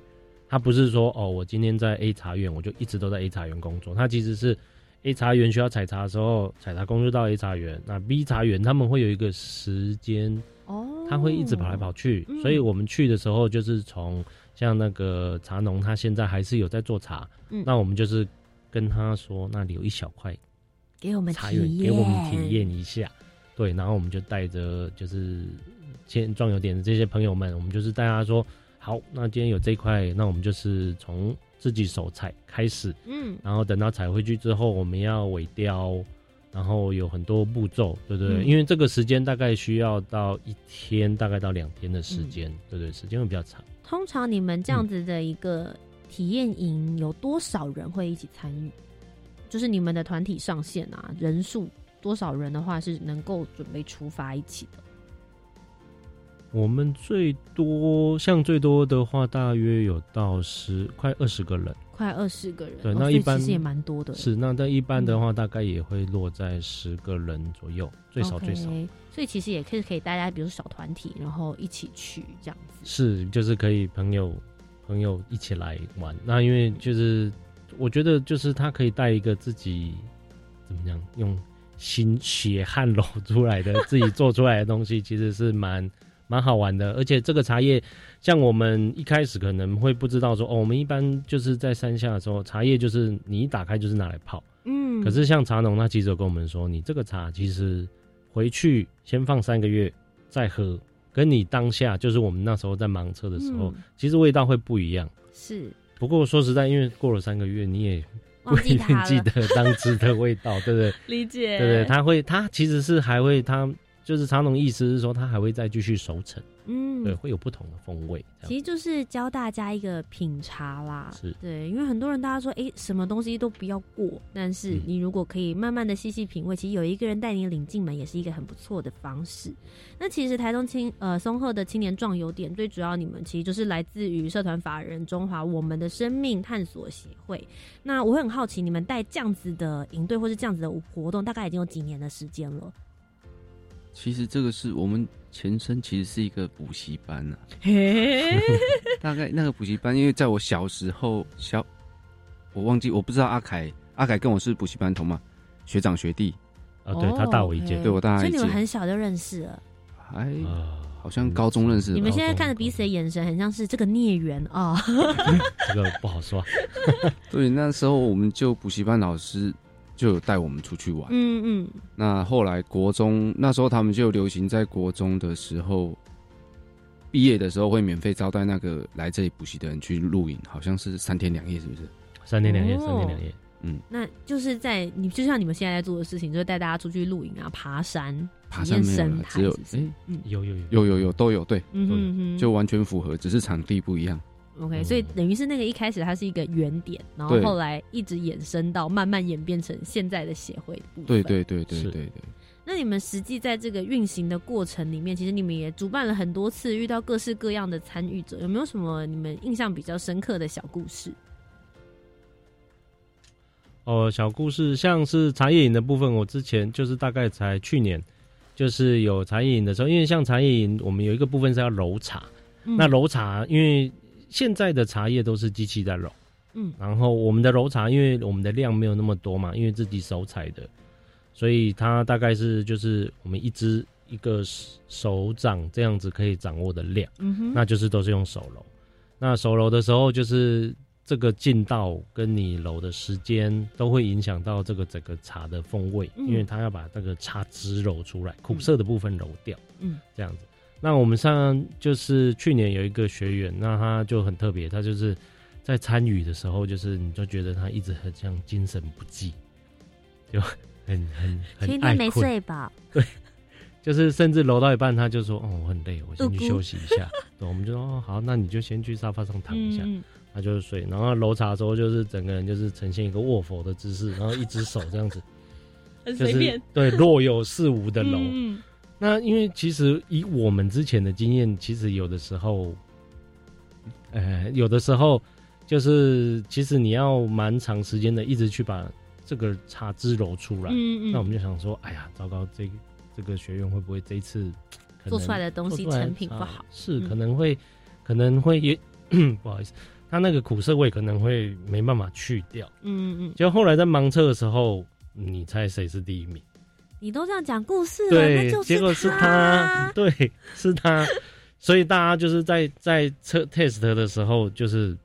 他不是说哦，我今天在 A 茶园，我就一直都在 A 茶园工作，他其实是 A 茶园需要采茶的时候，采茶工就到 A 茶园，那 B 茶园他们会有一个时间，哦，他会一直跑来跑去，嗯。所以我们去的时候就是从像那个茶农，他现在还是有在做茶，嗯。那我们就是跟他说那里有一小块给我们茶体验，园给我们体验一下，对，然后我们就带着就是先壮游点的这些朋友们，我们就是大家说，好，那今天有这一块，那我们就是从自己手采开始，嗯。然后等到采回去之后，我们要尾雕，然后有很多步骤，对不对？嗯。因为这个时间大概需要到一天，大概到两天的时嗯。间，对对，时间会比较长。通常你们这样子的一个体验营，有多少人会一起参与？就是你们的团体上限啊，人数多少人的话是能够准备出发一起的？我们最多像最多的话，大约有到十快二十个人。快二十个人，对，那一般其实也蛮多的。是，那但一般的话，大概也会落在十个人左右，最少最少。所以其实也可以可以大家，比如小团体，然后一起去这样子。是，就是可以朋友朋友一起来玩。那因为就是我觉得就是他可以带一个自己怎么样用心血汗揉出来的自己做出来的东西，其实是蛮 蛮好玩的。而且这个茶叶，像我们一开始可能会不知道说哦，我们一般就是在山下的时候，茶叶就是你一打开就是拿来泡。嗯可是像茶农，他其实有跟我们说，你这个茶其实回去先放三个月再喝，跟你当下就是我们那时候在盲测的时候，嗯。其实味道会不一样。是。不过说实在，因为过了三个月，你也不一定记得当时的味道，对不对？理解。对不对，他会，他其实是还会，他就是茶农意思是说，他还会再继续熟成，嗯对，会有不同的风味。其实就是教大家一个品茶啦，是对，因为很多人大家说，哎、什么东西都不要过，但是嗯你如果可以慢慢的细细品味，其实有一个人带你领进门，也是一个很不错的方式。那其实台东青呃松鹤的青年壮游点，最主要你们其实就是来自于社团法人中华我们的生命探索协会。那我会很好奇，你们带这样子的营队或是这样子的活动，大概已经有几年的时间了？其实这个是我们前身，其实是一个补习班啊。嘿，大概那个补习班，因为在我小时候小，我忘记我不知道阿凯，阿凯跟我是补习班同嘛，学长学弟啊对他大我一届哦对我大他所以你们一届，很小就认识了。哎，好像高中认识的吧。你们现在看着彼此的眼神，很像是这个孽缘啊。这个不好说。对，那时候我们就补习班老师就有带我们出去玩。嗯嗯，那后来国中那时候他们就流行在国中的时候，毕业的时候会免费招待那个来这里补习的人去露营，好像是三天两夜，是不是？三天两夜，哦三天两夜。嗯，那就是在你就像你们现在在做的事情，就是带大家出去露营啊、爬山、爬山没有了，生态，只有哎、嗯有有有有有有都有，对，嗯哼嗯哼就完全符合，只是场地不一样。OK，所以等于是那个一开始它是一个原点，然后对后来一直延伸到慢慢演变成现在的协会的部分。对对对对是对对。那你们实际在这个运行的过程里面，其实你们也主办了很多次，遇到各式各样的参与者，有没有什么你们印象比较深刻的小故事？哦，小故事像是茶叶营的部分，我之前就是大概才去年，就是有茶叶营的时候，因为像茶叶营，我们有一个部分是要揉茶，嗯那揉茶，因为现在的茶叶都是机器在揉，嗯然后我们的揉茶，因为我们的量没有那么多嘛，因为自己手采的，所以它大概是就是我们一只一个手掌这样子可以掌握的量，嗯哼那就是都是用手揉。那手揉的时候，就是这个劲道跟你揉的时间都会影响到这个整个茶的风味，嗯因为它要把那个茶汁揉出来，苦涩的部分揉掉。嗯，这样子。那我们上就是去年有一个学员，那他就很特别，他就是在参与的时候，就是你就觉得他一直很像精神不济，就很很很前一天没睡饱，对，就是甚至揉到一半，他就说：“哦，我很累，我先去休息一下。”对，我们就说：“哦，好，那你就先去沙发上躺一下。他就是睡，然后揉茶的时候，就是整个人就是呈现一个卧佛的姿势，然后一只手这样子，就是很随便对若有似无的揉。嗯那因为其实以我们之前的经验，其实有的时候，呃，有的时候就是其实你要蛮长时间的，一直去把这个茶汁揉出来。嗯嗯那我们就想说，哎呀，糟糕，这个这个学院会不会这一次做出来的东西成品不好是嗯可能会可能会也 不好意思，他那个苦涩味可能会没办法去掉。嗯嗯，就后来在盲测的时候，你猜谁是第一名？你都这样讲故事了，对结果是他他，对，是他，所以大家就是在在测 test 的时候，就是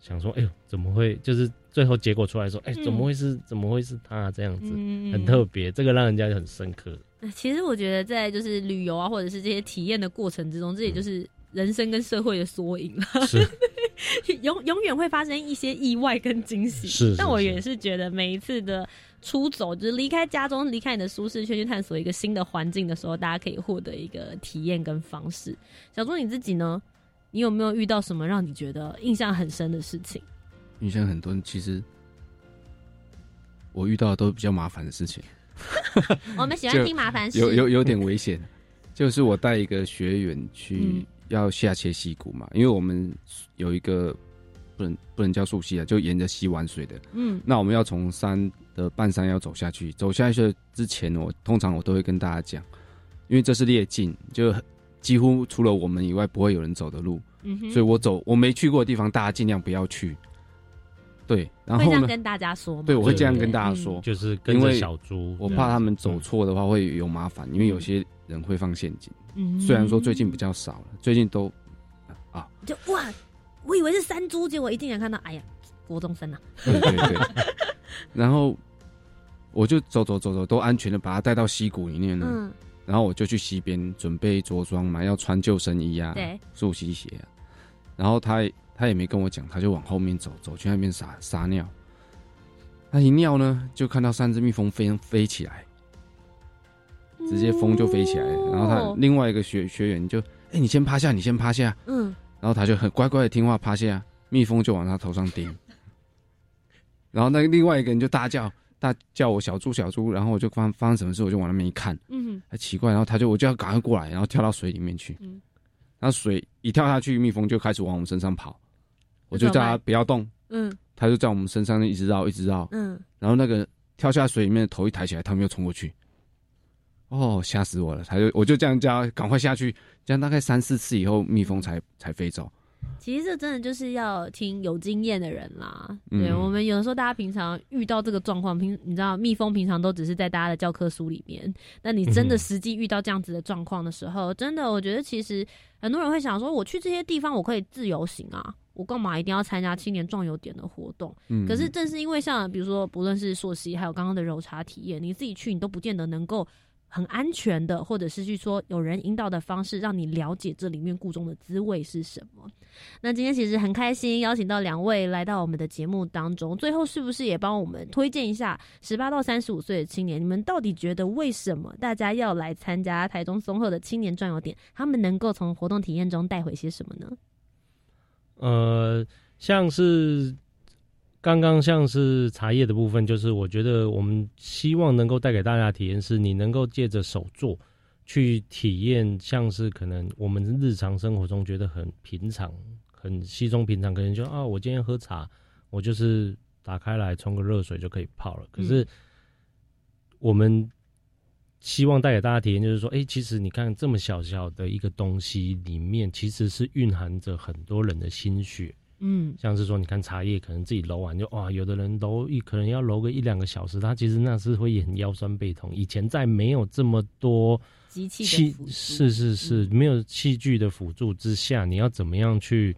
想说，哎呦，怎么会？就是最后结果出来说，哎、嗯怎么会是怎么会是他这样子？嗯很特别，这个让人家很深刻。其实我觉得，在就是旅游啊，或者是这些体验的过程之中，这也就是人生跟社会的缩影了。是 永永远会发生一些意外跟惊喜。是是是但我也是觉得每一次的出走，就是离开家中、离开你的舒适圈，去探索一个新的环境的时候，大家可以获得一个体验跟方式。小猪你自己呢？你有没有遇到什么让你觉得印象很深的事情？印象很多，其实我遇到的都是比较麻烦的事情。我们喜欢听麻烦事，有有有点危险。就是我带一个学员去嗯要下切溪谷嘛，因为我们有一个不能不能叫溯溪啊，就沿着溪玩水的。嗯那我们要从山的半山要走下去，走下去之前，我通常我都会跟大家讲，因为这是列境，就几乎除了我们以外不会有人走的路，嗯所以我走我没去过的地方，大家尽量不要去。对，然会后呢？这样跟大家说吗？对，我会这样跟大家嗯说，就是跟着因为小猪我怕他们走错的话会有麻烦，因为有些人会放陷阱。嗯虽然说最近比较少了，最近都啊，就哇，我以为是山猪，结果一进来看到，哎呀，国中生啊，对对对，然后我就走走走走，都安全的把他带到溪谷里面了。嗯然后我就去溪边准备着装嘛，要穿救生衣啊，对，溯溪鞋啊。然后他他也没跟我讲，他就往后面走，走去那边撒撒尿。他一尿呢，就看到三只蜜蜂飞飞起来，直接蜂就飞起来了。然后他另外一个学学员就，哎、你先趴下，你先趴下。嗯，然后他就很乖乖的听话趴下，蜜蜂就往他头上叮。然后那个另外一个人就大叫，大叫我小猪小猪，然后我就发发生什么事，我就往那边一看，嗯还奇怪，然后他就我就要赶快过来，然后跳到水里面去。嗯。然后水一跳下去，蜜蜂就开始往我们身上跑，我就叫他不要动，嗯。他就在我们身上一直绕一直绕，嗯，然后那个跳下水里面的头一抬起来，他们又冲过去。哦，吓死我了！他就我就这样叫他赶快下去，这样大概三四次以后，蜜蜂才才飞走。其实这真的就是要听有经验的人啦。嗯对我们有的时候，大家平常遇到这个状况，平你知道，蜜蜂平常都只是在大家的教科书里面。那你真的嗯实际遇到这样子的状况的时候，真的，我觉得其实很多人会想说，我去这些地方，我可以自由行啊，我干嘛一定要参加青年壮游点的活动？嗯可是正是因为像比如说，不论是溯溪，还有刚刚的柔茶体验，你自己去，你都不见得能够很安全的，或者是去说有人引导的方式，让你了解这里面故中的滋味是什么。那今天其实很开心，邀请到两位来到我们的节目当中。最后是不是也帮我们推荐一下十八到三十五岁的青年？你们到底觉得为什么大家要来参加台中松鹤的青年转游点？他们能够从活动体验中带回些什么呢？呃，像是刚刚像是茶叶的部分，就是我觉得我们希望能够带给大家的体验是，你能够借着手做去体验，像是可能我们日常生活中觉得很平常、很稀松平常，可能就啊，我今天喝茶，我就是打开来冲个热水就可以泡了。可是我们希望带给大家体验，就是说，哎、其实你看这么小小的一个东西里面，其实是蕴含着很多人的心血。嗯像是说，你看茶叶可能自己揉完就哇，有的人揉一可能要揉个一两个小时，他其实那是会很腰酸背痛。以前在没有这么多机器是是是、没有器具的辅助之下，你要怎么样去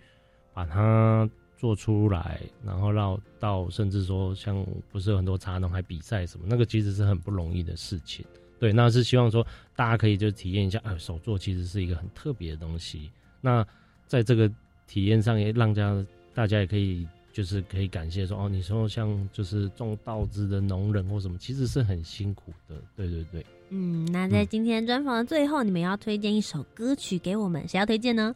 把它做出来，然后绕到甚至说像不是有很多茶农还比赛什么，那个其实是很不容易的事情。对，那是希望说大家可以就体验一下，哎，手作其实是一个很特别的东西。那在这个体验上，也让家大家也可以就是可以感谢说，哦，你说像就是种稻子的农人或什么，其实是很辛苦的。对对对。嗯，那在今天专访的最后，你们要推荐一首歌曲给我们，谁要推荐呢？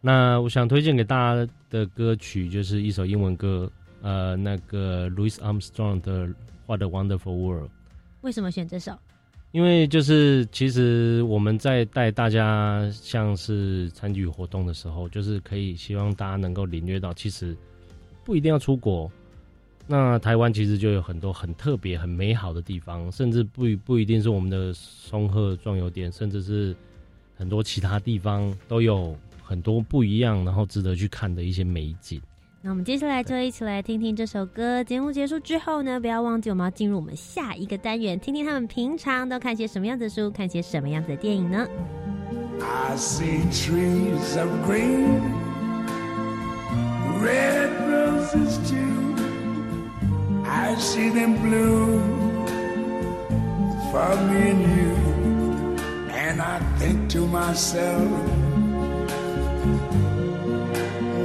那我想推荐给大家的歌曲就是一首英文歌，呃，那个 Louis Armstrong 的《What a Wonderful World》。为什么选这首？因为就是其实我们在带大家像是参与活动的时候，就是可以希望大家能够领略到，其实不一定要出国。那台湾其实就有很多很特别、很美好的地方，甚至不不一定是我们的松鹤壮游点，甚至是很多其他地方都有很多不一样，然后值得去看的一些美景。那我们接下来就一起来听听这首歌。节目结束之后呢，不要忘记我们要进入我们下一个单元，听听他们平常都看些什么样的书，看些什么样子的电影呢？I see trees of green, red roses too. I see them bloom for me and you. And I think to myself,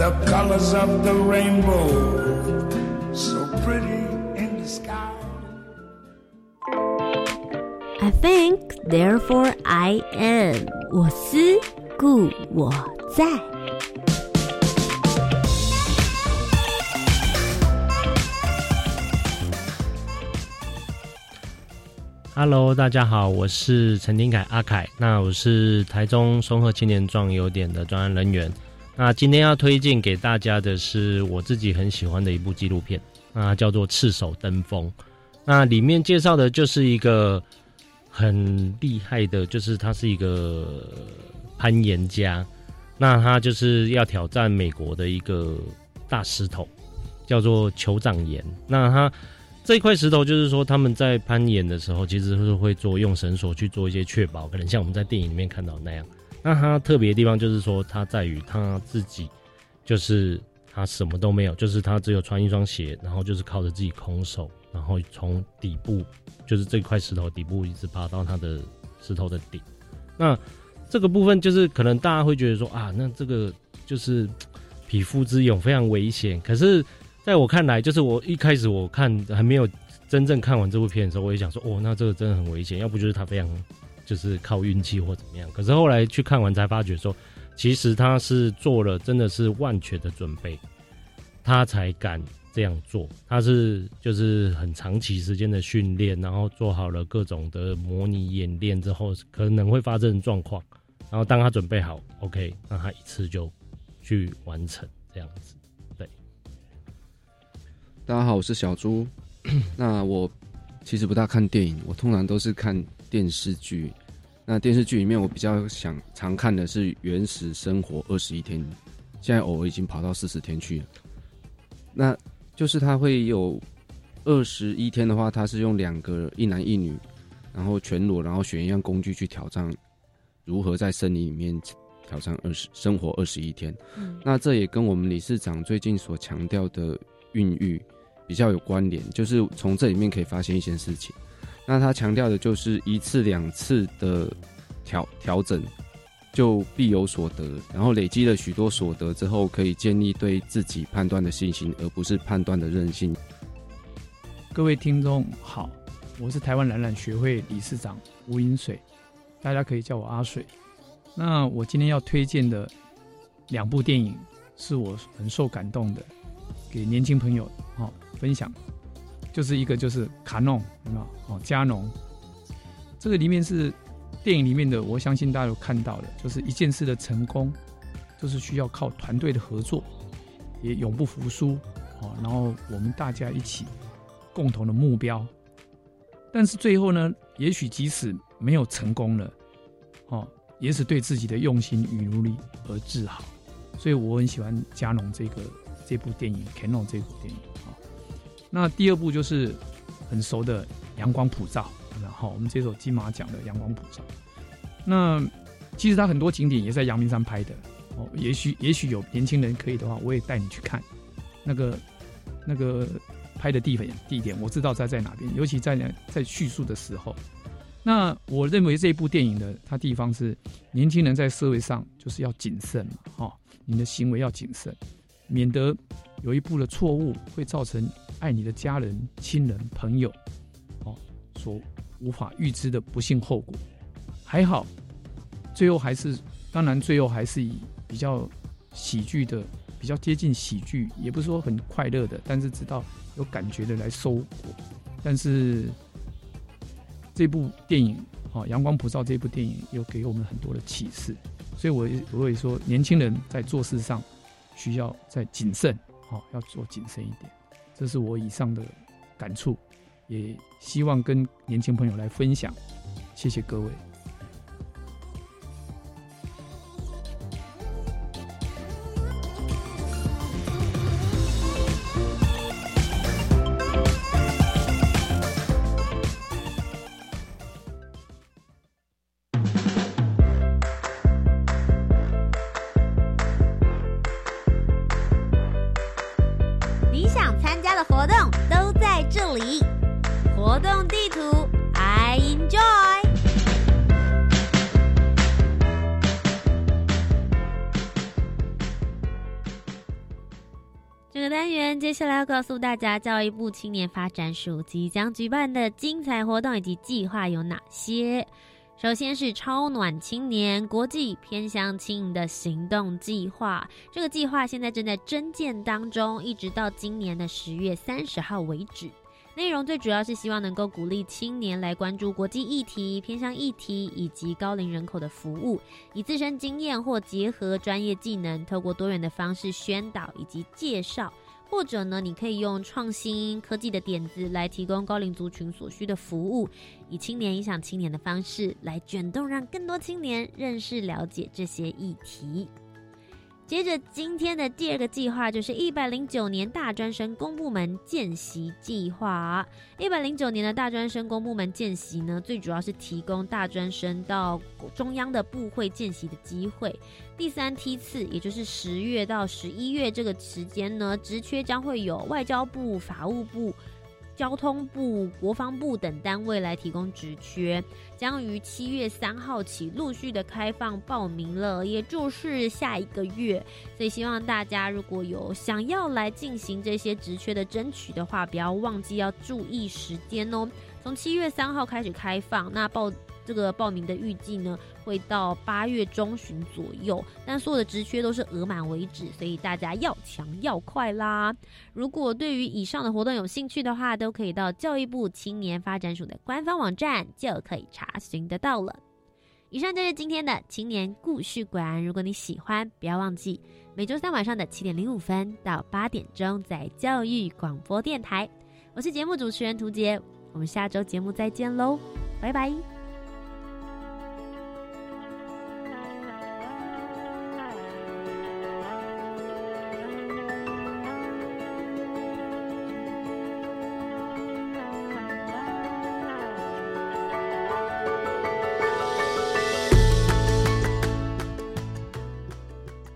The colors of the rainbow, so pretty in the sky. I think, therefore I am。我思故我在。Hello，大家好，我是陈廷凯阿凯，那我是台中松鹤青年壮游点的专案人员。那今天要推荐给大家的是我自己很喜欢的一部纪录片，那叫做《赤手登峰》。那里面介绍的就是一个很厉害的，就是他是一个攀岩家，那他就是要挑战美国的一个大石头，叫做酋长岩。那他这块石头就是说，他们在攀岩的时候，其实是会做用绳索去做一些确保，可能像我们在电影里面看到那样。那它特别的地方就是说，它在于他自己，就是他什么都没有，就是他只有穿一双鞋，然后就是靠着自己空手，然后从底部，就是这块石头底部一直爬到他的石头的顶。那这个部分就是可能大家会觉得说啊，那这个就是匹夫之勇，非常危险。可是在我看来，就是我一开始我看还没有真正看完这部片的时候，我也想说，哦，那这个真的很危险，要不就是他非常就是靠运气或怎么样。可是后来去看完才发觉说，其实他是做了真的是万全的准备，他才敢这样做。他是就是很长期时间的训练，然后做好了各种的模拟演练之后，可能会发生状况。然后当他准备好，OK，那他一次就去完成这样子。对，大家好，我是小猪。那我其实不大看电影，我通常都是看电视剧。那电视剧里面，我比较想常看的是《原始生活二十一天》，现在偶尔已经跑到四十天去了。那就是他会有二十一天的话，他是用两个一男一女，然后全裸，然后选一样工具去挑战，如何在森林里面挑战二十生活二十一天。嗯那这也跟我们理事长最近所强调的孕育比较有关联，就是从这里面可以发现一些事情。那他强调的就是一次两次的调调整，就必有所得，然后累积了许多所得之后，可以建立对自己判断的信心，而不是判断的韧性。各位听众好，我是台湾懒懒学会理事长吴银水，大家可以叫我阿水。那我今天要推荐的两部电影是我很受感动的，给年轻朋友哦分享，就是一个就是卡农，有没有哦加农，这个里面是电影里面的，我相信大家有看到的，就是一件事的成功，就是需要靠团队的合作，也永不服输哦，然后我们大家一起共同的目标。但是最后呢，也许即使没有成功了，哦，也是对自己的用心与努力而自豪。所以我很喜欢加农这个这部电影《Canon》这部电影、那第二部就是很熟的《阳光普照》，然后我们这首金马奖的《阳光普照》。那其实它很多景点也在阳明山拍的哦，也许也许有年轻人可以的话，我也带你去看那个那个拍的地方地点，我知道在在哪边，尤其在在叙述的时候。那我认为这一部电影的它地方是年轻人在社会上就是要谨慎嘛，哈、你的行为要谨慎，免得有一步的错误会造成爱你的家人、亲人、朋友，哦，所无法预知的不幸后果。还好，最后还是，当然最后还是以比较喜剧的，比较接近喜剧，也不是说很快乐的，但是知道有感觉的来收果。但是这部电影哦，《阳光普照》这部电影有给我们很多的启示，所以我我会说，年轻人在做事上需要再谨慎，哦，要做谨慎一点。这是我以上的感触，也希望跟年轻朋友来分享。谢谢各位。告诉大家，教育部青年发展署即将举办的精彩活动以及计划有哪些。首先是超暖青年国际偏乡轻盈的行动计划，这个计划现在正在征件当中，一直到今年的十月三十号为止。内容最主要是希望能够鼓励青年来关注国际议题、偏向议题以及高龄人口的服务，以自身经验或结合专业技能，透过多元的方式宣导以及介绍。或者呢，你可以用创新科技的点子来提供高龄族群所需的服务，以青年影响青年的方式来卷动，让更多青年认识了解这些议题。接着，今天的第二个计划就是一百零九年大专生公部门见习计划。一百零九年的大专生公部门见习呢，最主要是提供大专生到中央的部会见习的机会。第三梯次，也就是十月到十一月这个时间呢，职缺将会有外交部、法务部。交通部、国防部等单位来提供职缺，将于七月三号起陆续的开放报名了，也就是下一个月。所以希望大家如果有想要来进行这些职缺的争取的话，不要忘记要注意时间哦。从七月三号开始开放，那报这个报名的预计呢，会到八月中旬左右，但所有的职缺都是额满为止，所以大家要抢要快啦！如果对于以上的活动有兴趣的话，都可以到教育部青年发展署的官方网站就可以查询得到了。以上就是今天的青年故事馆。如果你喜欢，不要忘记每周三晚上的七点零五分到八点钟，在教育广播电台。我是节目主持人涂杰，我们下周节目再见喽，拜拜。